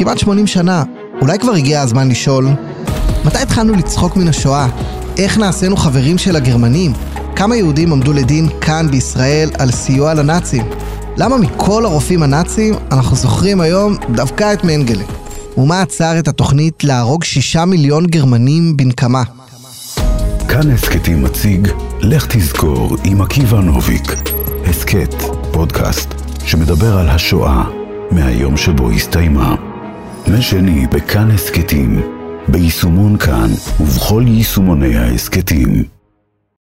כמעט 80 שנה. אולי כבר הגיע הזמן לשאול, מתי התחלנו לצחוק מן השואה? איך נעשינו חברים של הגרמנים? כמה יהודים עמדו לדין כאן בישראל על סיוע לנאצים? למה מכל הרופאים הנאצים אנחנו זוכרים היום דווקא את מנגלה? ומה עצר את התוכנית להרוג שישה מיליון גרמנים בנקמה? כאן הסכתים מציג לך תזכור עם עקיבא נוביק. הסכת, פודקאסט, שמדבר על השואה מהיום שבו הסתיימה. משני בכאן הסכתים, ביישומון כאן ובכל יישומוני ההסכתים.